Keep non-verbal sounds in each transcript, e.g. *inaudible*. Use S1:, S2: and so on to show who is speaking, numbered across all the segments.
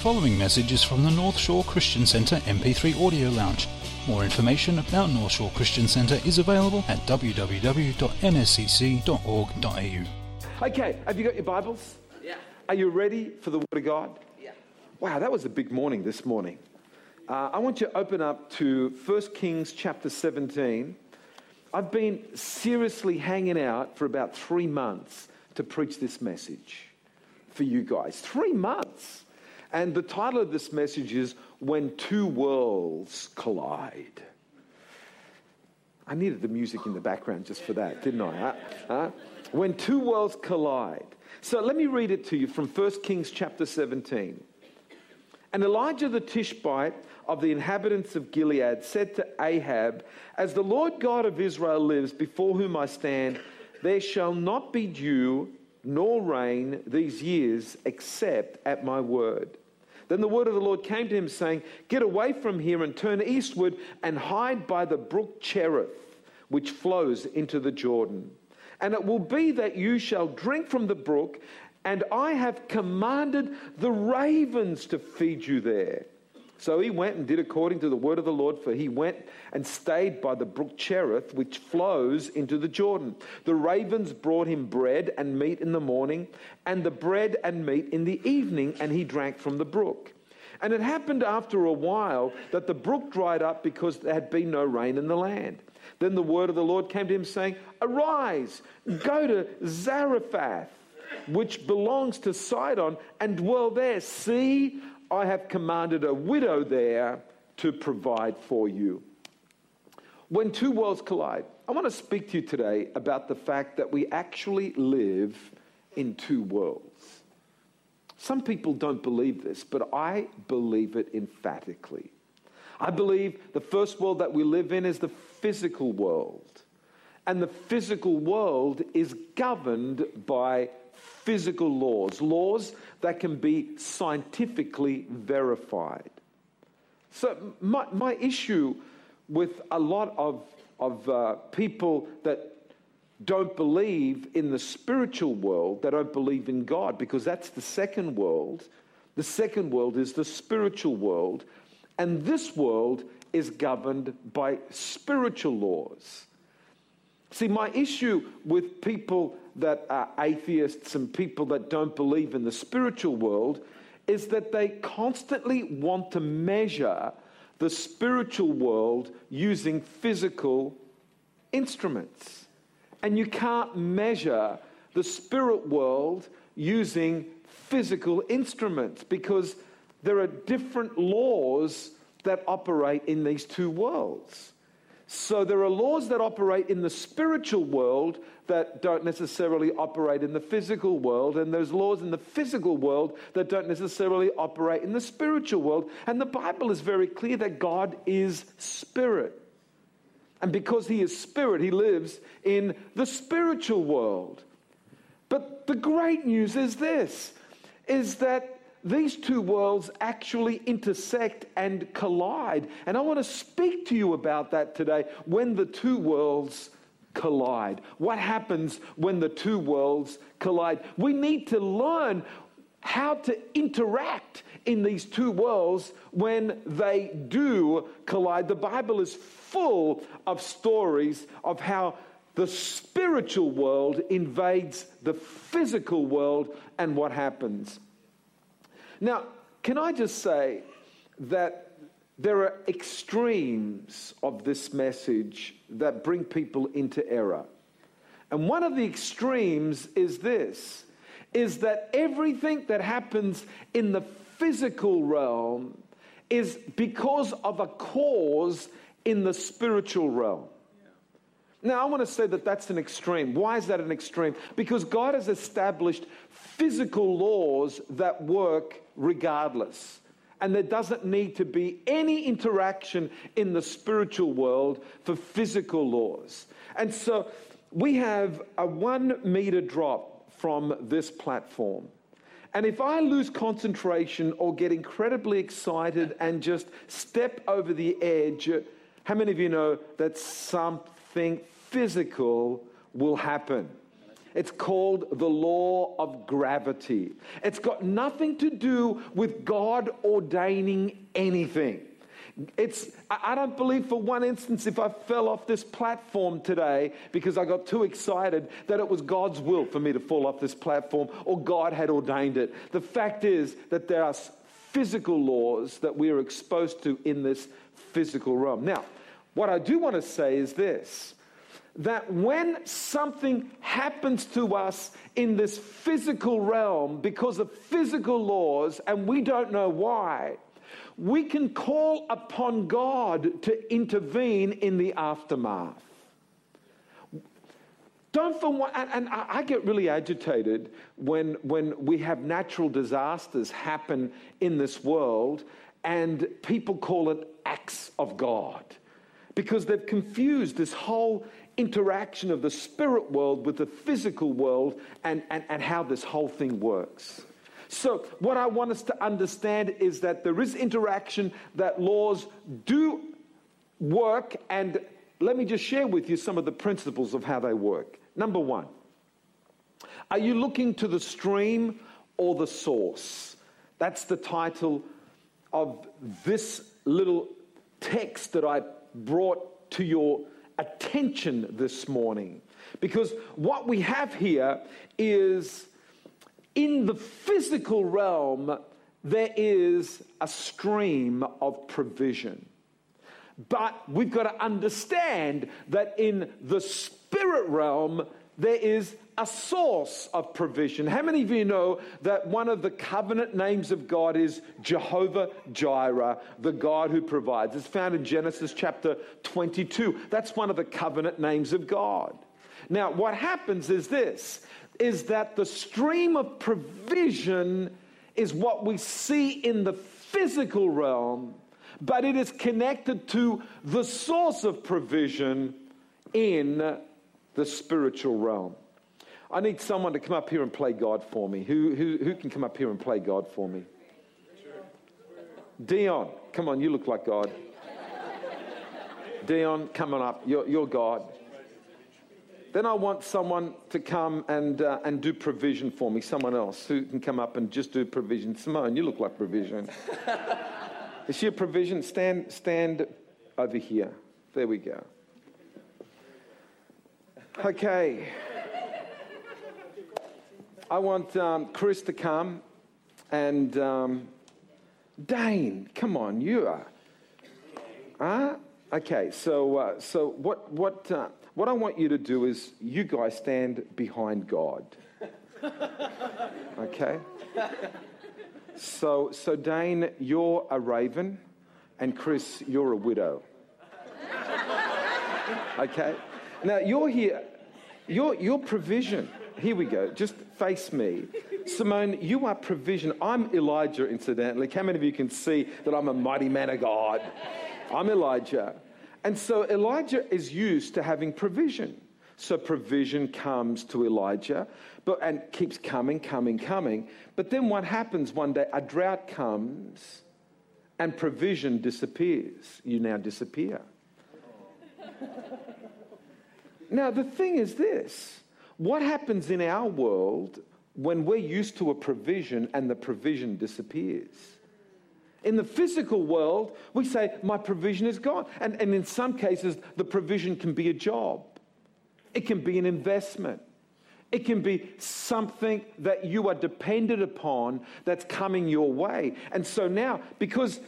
S1: following message is from the North Shore Christian Centre MP3 Audio Lounge. More information about North Shore Christian Centre is available at www.nscc.org.au.
S2: Okay, have you got your Bibles?
S3: Yeah.
S2: Are you ready for the Word of God?
S3: Yeah.
S2: Wow, that was a big morning this morning. Uh, I want you to open up to 1 Kings chapter 17. I've been seriously hanging out for about three months to preach this message for you guys. Three months. And the title of this message is When Two Worlds Collide. I needed the music in the background just for that, didn't I? Huh? Huh? When two worlds collide. So let me read it to you from 1 Kings chapter 17. And Elijah the Tishbite of the inhabitants of Gilead said to Ahab, As the Lord God of Israel lives, before whom I stand, there shall not be dew nor rain these years except at my word. Then the word of the Lord came to him, saying, Get away from here and turn eastward and hide by the brook Cherith, which flows into the Jordan. And it will be that you shall drink from the brook, and I have commanded the ravens to feed you there. So he went and did according to the word of the Lord, for he went and stayed by the brook Cherith, which flows into the Jordan. The ravens brought him bread and meat in the morning, and the bread and meat in the evening, and he drank from the brook. And it happened after a while that the brook dried up because there had been no rain in the land. Then the word of the Lord came to him, saying, Arise, go to Zarephath, which belongs to Sidon, and dwell there. See, I have commanded a widow there to provide for you. When two worlds collide, I want to speak to you today about the fact that we actually live in two worlds. Some people don't believe this, but I believe it emphatically. I believe the first world that we live in is the physical world. And the physical world is governed by physical laws, laws that can be scientifically verified. So, my, my issue with a lot of, of uh, people that don't believe in the spiritual world, they don't believe in God, because that's the second world. The second world is the spiritual world, and this world is governed by spiritual laws. See, my issue with people that are atheists and people that don't believe in the spiritual world is that they constantly want to measure the spiritual world using physical instruments. And you can't measure the spirit world using physical instruments because there are different laws that operate in these two worlds. So there are laws that operate in the spiritual world that don't necessarily operate in the physical world, and there's laws in the physical world that don't necessarily operate in the spiritual world. And the Bible is very clear that God is spirit. And because he is spirit, he lives in the spiritual world. But the great news is this is that these two worlds actually intersect and collide. And I want to speak to you about that today when the two worlds collide. What happens when the two worlds collide? We need to learn how to interact in these two worlds when they do collide. The Bible is full of stories of how the spiritual world invades the physical world and what happens. Now, can I just say that there are extremes of this message that bring people into error. And one of the extremes is this is that everything that happens in the physical realm is because of a cause in the spiritual realm. Now, I want to say that that's an extreme. Why is that an extreme? Because God has established physical laws that work regardless. And there doesn't need to be any interaction in the spiritual world for physical laws. And so we have a one meter drop from this platform. And if I lose concentration or get incredibly excited and just step over the edge, how many of you know that something physical will happen? It's called the law of gravity. It's got nothing to do with God ordaining anything. It's, I don't believe for one instance if I fell off this platform today because I got too excited that it was God's will for me to fall off this platform or God had ordained it. The fact is that there are physical laws that we are exposed to in this physical realm. Now, what I do want to say is this that when something happens to us in this physical realm because of physical laws and we don't know why, we can call upon God to intervene in the aftermath. Don't for one, and, and I get really agitated when, when we have natural disasters happen in this world and people call it acts of God because they've confused this whole interaction of the spirit world with the physical world and, and, and how this whole thing works. So, what I want us to understand is that there is interaction, that laws do work, and let me just share with you some of the principles of how they work. Number one, are you looking to the stream or the source? That's the title of this little text that I brought to your attention this morning. Because what we have here is in the physical realm, there is a stream of provision. But we've got to understand that in the spirit realm, there is a source of provision. How many of you know that one of the covenant names of God is Jehovah Jireh, the God who provides? It's found in Genesis chapter 22. That's one of the covenant names of God. Now, what happens is this is that the stream of provision is what we see in the physical realm, but it is connected to the source of provision in the spiritual realm. I need someone to come up here and play God for me. Who, who, who can come up here and play God for me? Dion, come on, you look like God. Dion, come on up. You're, you're God. Then I want someone to come and, uh, and do provision for me, someone else who can come up and just do provision. Simone, you look like provision. Is she a provision? Stand, stand over here. There we go. Okay. I want um, Chris to come and um, Dane, come on, you are. Huh? Okay, so, uh, so what, what, uh, what I want you to do is you guys stand behind God. Okay? So, so Dane, you're a raven, and Chris, you're a widow. Okay? Now, you're here, your, your provision. Here we go. Just face me. Simone, you are provision. I'm Elijah, incidentally. How many of you can see that I'm a mighty man of God? I'm Elijah. And so Elijah is used to having provision. So provision comes to Elijah but, and keeps coming, coming, coming. But then what happens one day? A drought comes and provision disappears. You now disappear. Now, the thing is this what happens in our world when we're used to a provision and the provision disappears? In the physical world, we say, My provision is gone. And, and in some cases, the provision can be a job, it can be an investment, it can be something that you are dependent upon that's coming your way. And so now, because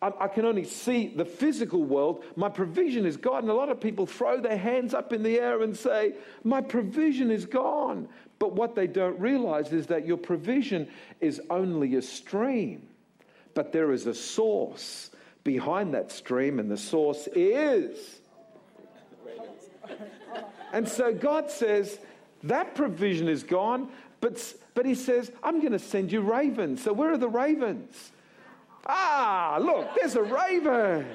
S2: I, I can only see the physical world, my provision is gone. And a lot of people throw their hands up in the air and say, My provision is gone. But what they don't realize is that your provision is only a stream but there is a source behind that stream, and the source is. And so God says, that provision is gone, but, but He says, I'm going to send you ravens. So where are the ravens? Ah, look, there's a raven.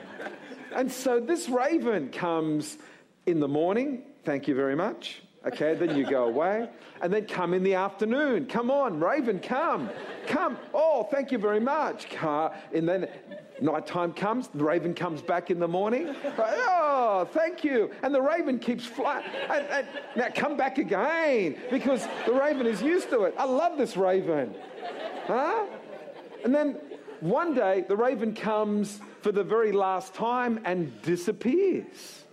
S2: And so this raven comes in the morning. Thank you very much. Okay, then you go away. And then come in the afternoon. Come on, Raven, come. Come. Oh, thank you very much. And then nighttime comes, the Raven comes back in the morning. Oh, thank you. And the raven keeps flying. Now come back again because the raven is used to it. I love this raven. Huh? And then one day the raven comes for the very last time and disappears.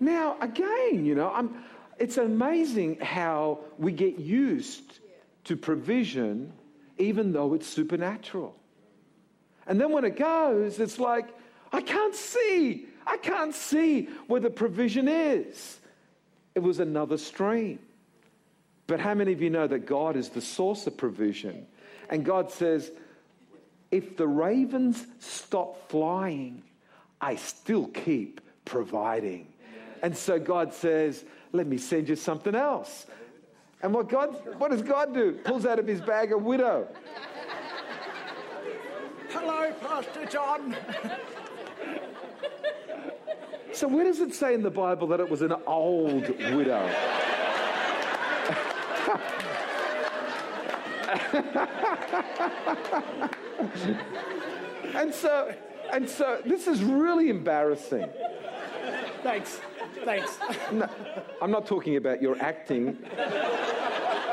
S2: Now, again, you know, I'm, it's amazing how we get used to provision even though it's supernatural. And then when it goes, it's like, I can't see. I can't see where the provision is. It was another stream. But how many of you know that God is the source of provision? And God says, if the ravens stop flying, I still keep providing. And so God says, let me send you something else. And what God, what does God do? Pulls out of his bag a widow.
S3: Hello, Pastor John.
S2: So where does it say in the Bible that it was an old widow? *laughs* *laughs* and so, and so this is really embarrassing.
S3: Thanks. Thanks. *laughs*
S2: No, I'm not talking about your acting.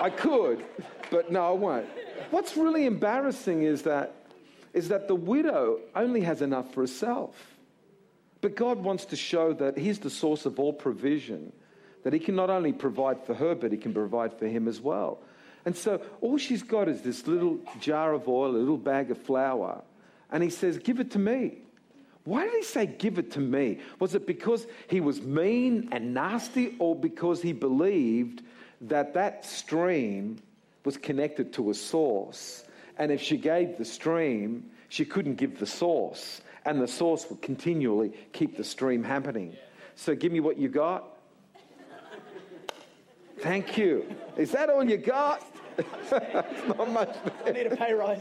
S2: I could, but no, I won't. What's really embarrassing is that, is that the widow only has enough for herself. But God wants to show that He's the source of all provision, that He can not only provide for her, but He can provide for him as well. And so all she's got is this little jar of oil, a little bag of flour, and He says, Give it to me. Why did he say, Give it to me? Was it because he was mean and nasty, or because he believed that that stream was connected to a source? And if she gave the stream, she couldn't give the source, and the source would continually keep the stream happening. So, give me what you got. Thank you. Is that all you got? It's not much.
S3: I need a pay rise.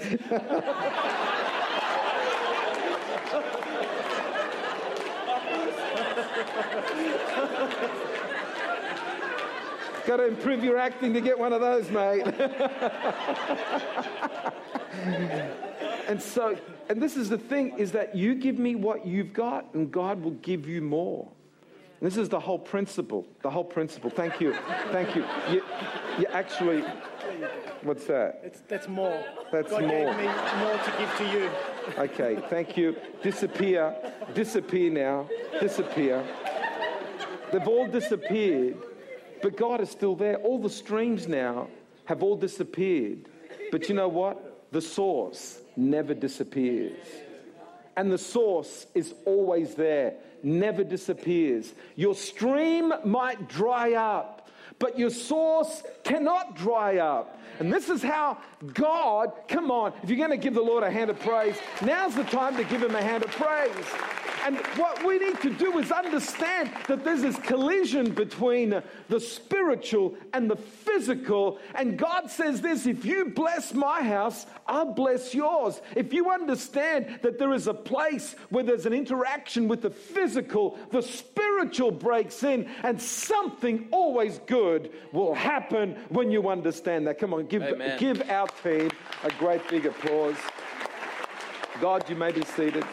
S2: Got to improve your acting to get one of those, mate. and so, and this is the thing is that you give me what you've got, and God will give you more. And this is the whole principle. The whole principle. Thank you. Thank you. You, you actually, what's that?
S3: It's, that's more.
S2: That's
S3: God
S2: more.
S3: gave me more to give to you.
S2: Okay, thank you. Disappear. Disappear now. Disappear. They've all disappeared, but God is still there. All the streams now have all disappeared. But you know what? The source never disappears. And the source is always there, never disappears. Your stream might dry up, but your source cannot dry up. And this is how God, come on, if you're going to give the Lord a hand of praise, now's the time to give him a hand of praise. And what we need to do is understand that there's this collision between the spiritual and the physical. And God says this if you bless my house, I'll bless yours. If you understand that there is a place where there's an interaction with the physical, the spiritual breaks in, and something always good will happen when you understand that. Come on, give,
S4: Amen.
S2: give our team a great big applause. God, you may be seated.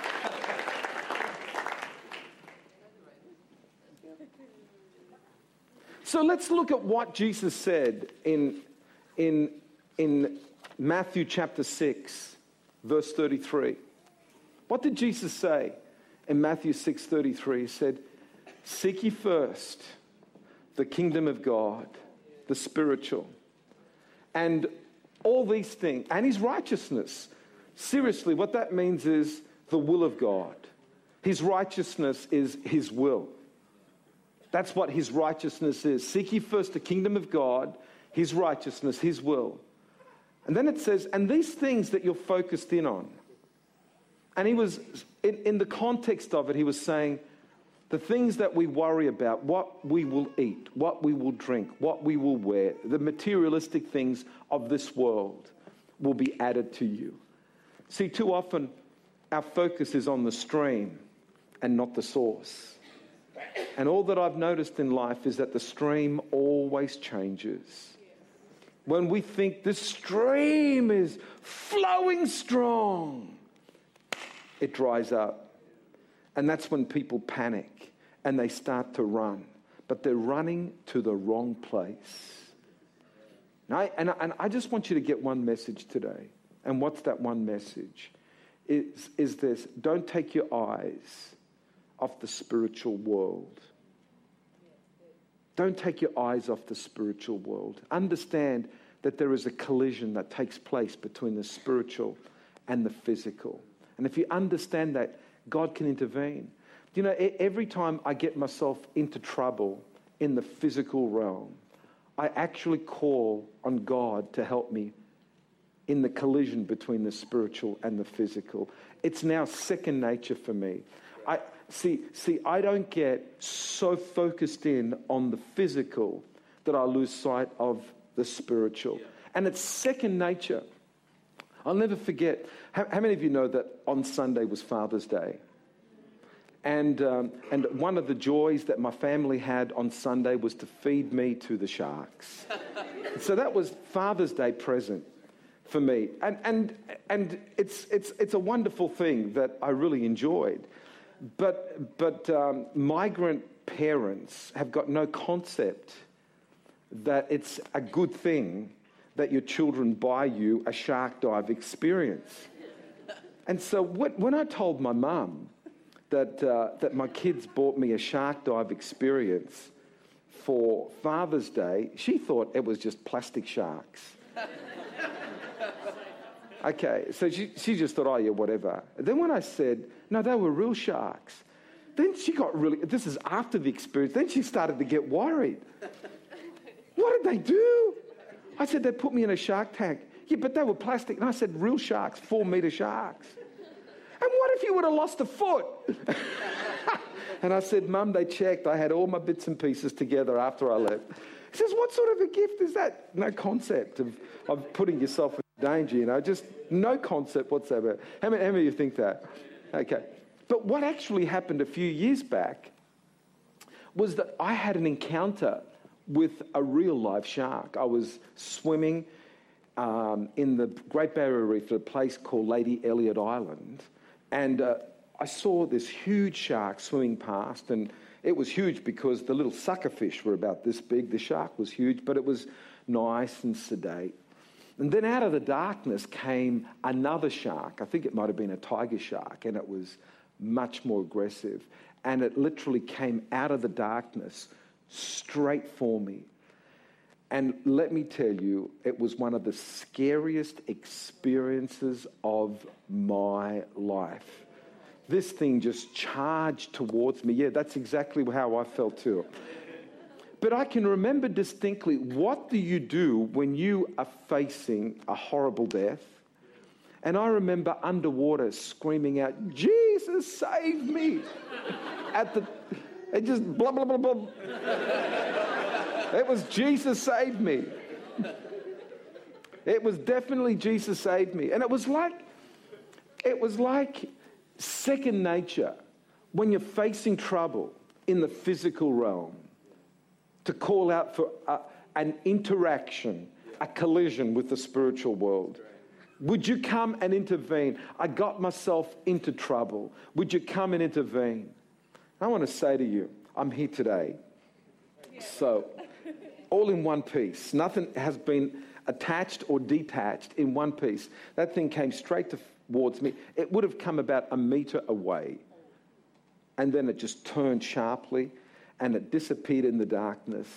S2: So let's look at what Jesus said in, in, in Matthew chapter 6, verse 33. What did Jesus say in Matthew 6:33? He said, "Seek ye first the kingdom of God, the spiritual, and all these things, and his righteousness." Seriously, what that means is the will of God. His righteousness is his will. That's what his righteousness is. Seek ye first the kingdom of God, his righteousness, his will. And then it says, and these things that you're focused in on. And he was, in, in the context of it, he was saying, the things that we worry about, what we will eat, what we will drink, what we will wear, the materialistic things of this world will be added to you. See, too often our focus is on the stream and not the source. And all that I've noticed in life is that the stream always changes. When we think the stream is flowing strong, it dries up. And that's when people panic and they start to run. But they're running to the wrong place. And I, and, I, and I just want you to get one message today. And what's that one message? Is, is this don't take your eyes off the spiritual world. Don't take your eyes off the spiritual world. Understand that there is a collision that takes place between the spiritual and the physical. And if you understand that, God can intervene. You know, every time I get myself into trouble in the physical realm, I actually call on God to help me in the collision between the spiritual and the physical. It's now second nature for me. I see, see, I don't get so focused in on the physical that I lose sight of the spiritual. And it's second nature. I'll never forget. How, how, many of you know that on Sunday was Father's Day? And, um, and one of the joys that my family had on Sunday was to feed me to the sharks. *laughs* so that was Father's Day present for me. And, and, and it's, it's, it's a wonderful thing that I really enjoyed. But, but um, migrant parents have got no concept that it's a good thing that your children buy you a shark dive experience. And so when I told my mum that, uh, that my kids bought me a shark dive experience for Father's Day, she thought it was just plastic sharks. *laughs* okay, so she, she just thought, oh, yeah, whatever. then when I said, no, they were real sharks, then she got really, this is after the experience, then she started to get worried. What did they do? I said, they put me in a shark tank. Yeah, but they were plastic. And I said, real sharks, four meter sharks. And what if you would have lost a foot? *laughs* and I said, Mum, they checked. I had all my bits and pieces together after I left. He says, What sort of a gift is that? No concept of, of putting yourself in danger, you know, just no concept whatsoever. How many, how many of you think that? Okay. But what actually happened a few years back was that I had an encounter with a real live shark. I was swimming um, in the Great Barrier Reef at a place called Lady Elliot Island, and uh, I saw this huge shark swimming past, and it was huge because the little sucker fish were about this big. The shark was huge, but it was nice and sedate. And then out of the darkness came another shark. I think it might have been a tiger shark, and it was much more aggressive. And it literally came out of the darkness straight for me. And let me tell you, it was one of the scariest experiences of my life. This thing just charged towards me. Yeah, that's exactly how I felt too. But I can remember distinctly what do you do when you are facing a horrible death? And I remember underwater screaming out, Jesus, save me! At the, it just blah, blah, blah, blah. it was Jesus save me. It was definitely Jesus save me. And it was like, it was like second nature when you're facing trouble in the physical realm to call out for a, an interaction, a collision with the spiritual world. Would you come and intervene? I got myself into trouble. Would you come and intervene? I want to say to you, I'm here today. So, all in one piece. Nothing has been attached or detached in one piece. That thing came straight towards me. It would have come about a meter away. And then it just turned sharply and it disappeared in the darkness.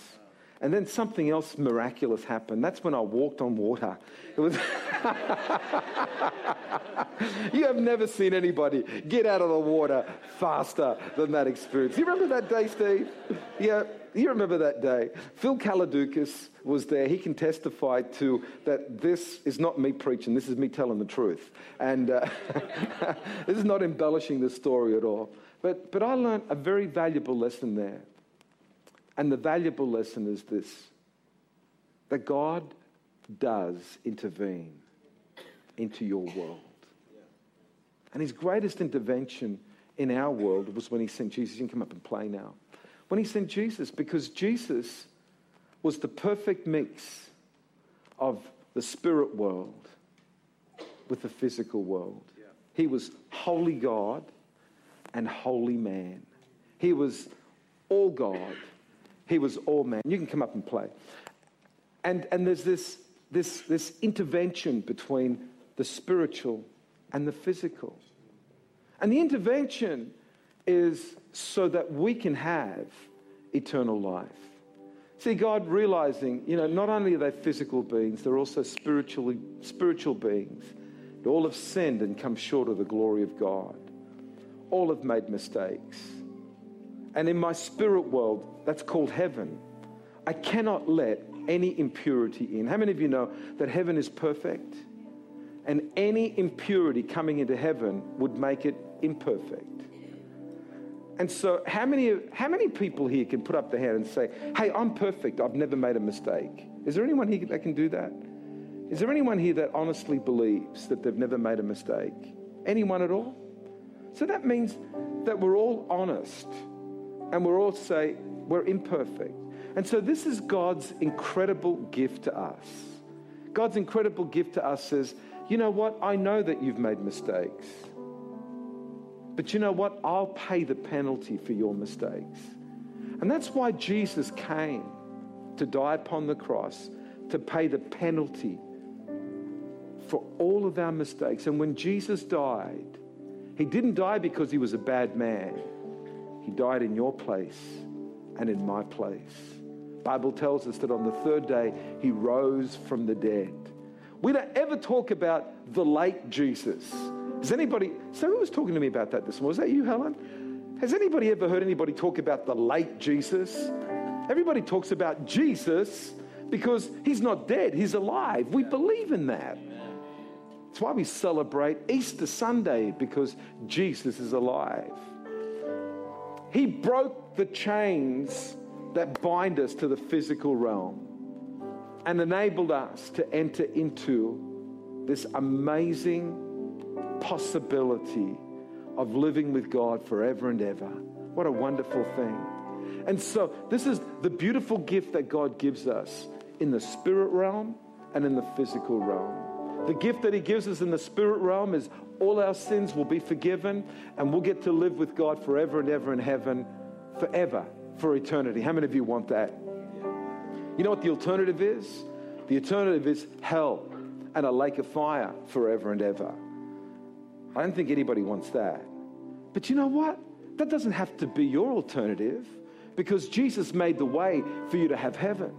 S2: And then something else miraculous happened. That's when I walked on water. It was *laughs* you have never seen anybody get out of the water faster than that experience. You remember that day, Steve? Yeah, you remember that day. Phil Kaladukis was there. He can testify to that this is not me preaching, this is me telling the truth. And uh, *laughs* this is not embellishing the story at all. But, but I learned a very valuable lesson there. And the valuable lesson is this that God does intervene into your world. And his greatest intervention in our world was when he sent Jesus. You can come up and play now. When he sent Jesus, because Jesus was the perfect mix of the spirit world with the physical world. He was holy God and holy man. He was all God, he was all man. You can come up and play. And, and there's this, this, this intervention between the spiritual and the physical. And the intervention is so that we can have eternal life. See, God realizing, you know, not only are they physical beings, they're also spiritually, spiritual beings. All have sinned and come short of the glory of God. All have made mistakes. And in my spirit world, that's called heaven. I cannot let any impurity in. How many of you know that heaven is perfect? And any impurity coming into heaven would make it imperfect. And so, how many, how many people here can put up their hand and say, Hey, I'm perfect. I've never made a mistake? Is there anyone here that can do that? Is there anyone here that honestly believes that they've never made a mistake? Anyone at all? So that means that we're all honest and we're all say we're imperfect. And so this is God's incredible gift to us. God's incredible gift to us says, you know what? I know that you've made mistakes. But you know what? I'll pay the penalty for your mistakes. And that's why Jesus came to die upon the cross to pay the penalty for all of our mistakes. And when Jesus died, he didn't die because he was a bad man. He died in your place and in my place. Bible tells us that on the third day he rose from the dead. We don't ever talk about the late Jesus. Has anybody, someone was talking to me about that this morning. Was that you, Helen? Has anybody ever heard anybody talk about the late Jesus? Everybody talks about Jesus because he's not dead, he's alive. We believe in that. That's why we celebrate Easter Sunday because Jesus is alive. He broke the chains that bind us to the physical realm and enabled us to enter into this amazing possibility of living with God forever and ever. What a wonderful thing. And so, this is the beautiful gift that God gives us in the spirit realm and in the physical realm. The gift that He gives us in the spirit realm is all our sins will be forgiven and we'll get to live with God forever and ever in heaven, forever, for eternity. How many of you want that? You know what the alternative is? The alternative is hell and a lake of fire forever and ever. I don't think anybody wants that. But you know what? That doesn't have to be your alternative because Jesus made the way for you to have heaven.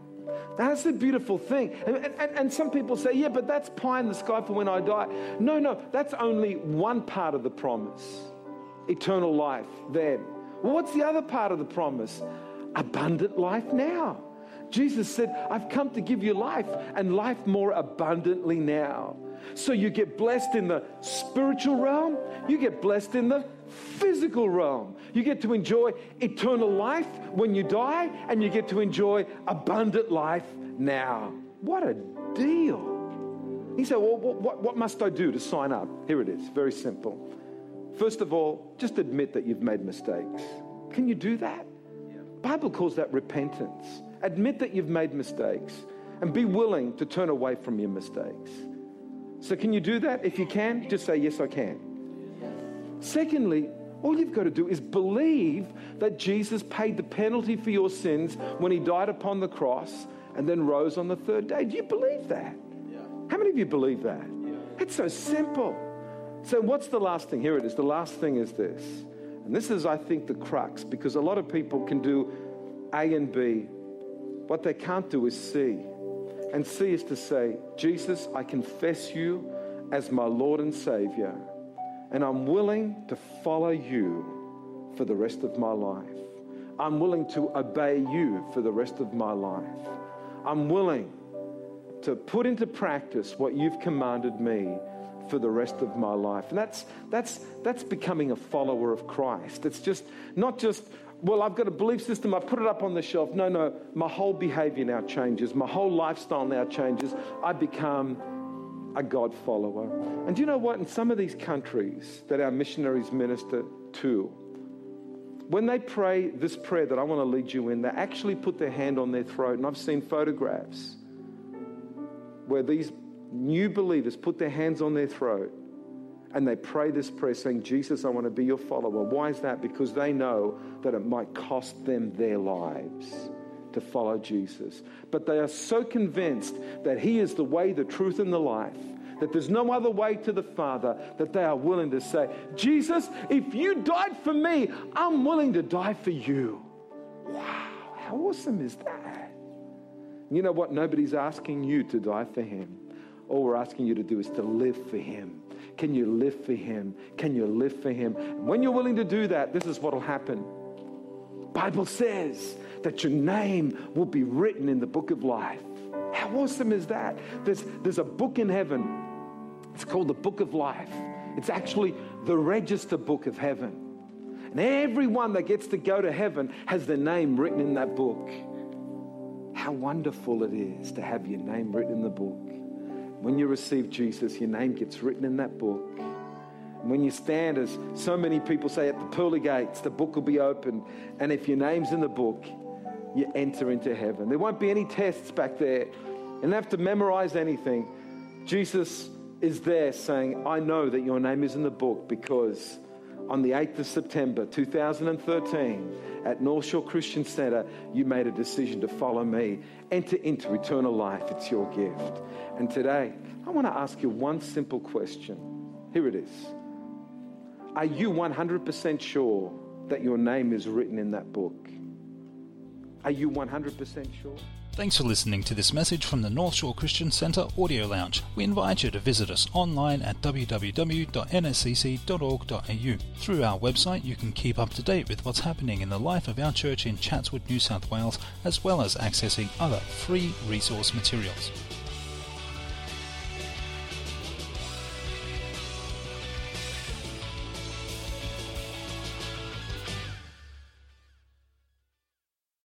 S2: That's the beautiful thing. And, and, and, some people say, yeah, but that's pie in the sky for when I die. No, no, that's only one part of the promise eternal life then. Well, what's the other part of the promise? Abundant life now. Jesus said, I've come to give you life and life more abundantly now. So you get blessed in the spiritual realm, you get blessed in the physical realm. You get to enjoy eternal life when you die, and you get to enjoy abundant life now. What a deal. He said, Well, what, what must I do to sign up? Here it is, very simple. First of all, just admit that you've made mistakes. Can you do that? Bible calls that repentance. Admit that you've made mistakes and be willing to turn away from your mistakes. So, can you do that? If you can, just say, Yes, I can. Secondly, all you've got to do is believe that Jesus paid the penalty for your sins when he died upon the cross and then rose on the third day. Do you believe that? Yeah. How many of you believe that? Yeah. It's so simple. So, what's the last thing? Here it is. The last thing is this. And this is, I think, the crux because a lot of people can do A and B. What they can't do is C. And C is to say, Jesus, I confess you as my Lord and Savior, and I'm willing to follow you for the rest of my life. I'm willing to obey you for the rest of my life. I'm willing to put into practice what you've commanded me for the rest of my life. And that's, that's, that's becoming a follower of Christ. It's just not just well, I've got a belief system, I've put it up on the shelf. No, no, my whole behavior now changes, my whole lifestyle now changes. I become a God follower. And do you know what? In some of these countries that our missionaries minister to, when they pray this prayer that I want to lead you in, they actually put their hand on their throat. And I've seen photographs where these new believers put their hands on their throat and they pray this prayer saying, Jesus, I want to be your follower. Why is that? Because they know that it might cost them their lives to follow Jesus. But they are so convinced that He is the way, the truth, and the life, that there's no other way to the Father, that they are willing to say, Jesus, if you died for me, I'm willing to die for you. Wow, how awesome is that? You know what? Nobody's asking you to die for Him. All we're asking you to do is to live for Him. Can you live for Him? Can you live for Him? When you're willing to do that, this is what will happen. Bible says that your name will be written in the book of life. How awesome is that? There's, there's a book in heaven. It's called the book of life. It's actually the register book of heaven. And everyone that gets to go to heaven has their name written in that book. How wonderful it is to have your name written in the book. When you receive Jesus, your name gets written in that book. When you stand, as so many people say at the pearly gates, the book will be opened. And if your name's in the book, you enter into heaven. There won't be any tests back there. You don't have to memorize anything. Jesus is there saying, I know that your name is in the book because on the 8th of September 2013 at North Shore Christian Center, you made a decision to follow me. Enter into eternal life. It's your gift. And today, I want to ask you one simple question. Here it is Are you 100% sure that your name is written in that book? Are you 100% sure?
S1: Thanks for listening to this message from the North Shore Christian Centre Audio Lounge. We invite you to visit us online at www.nscc.org.au. Through our website, you can keep up to date with what's happening in the life of our church in Chatswood, New South Wales, as well as accessing other free resource materials.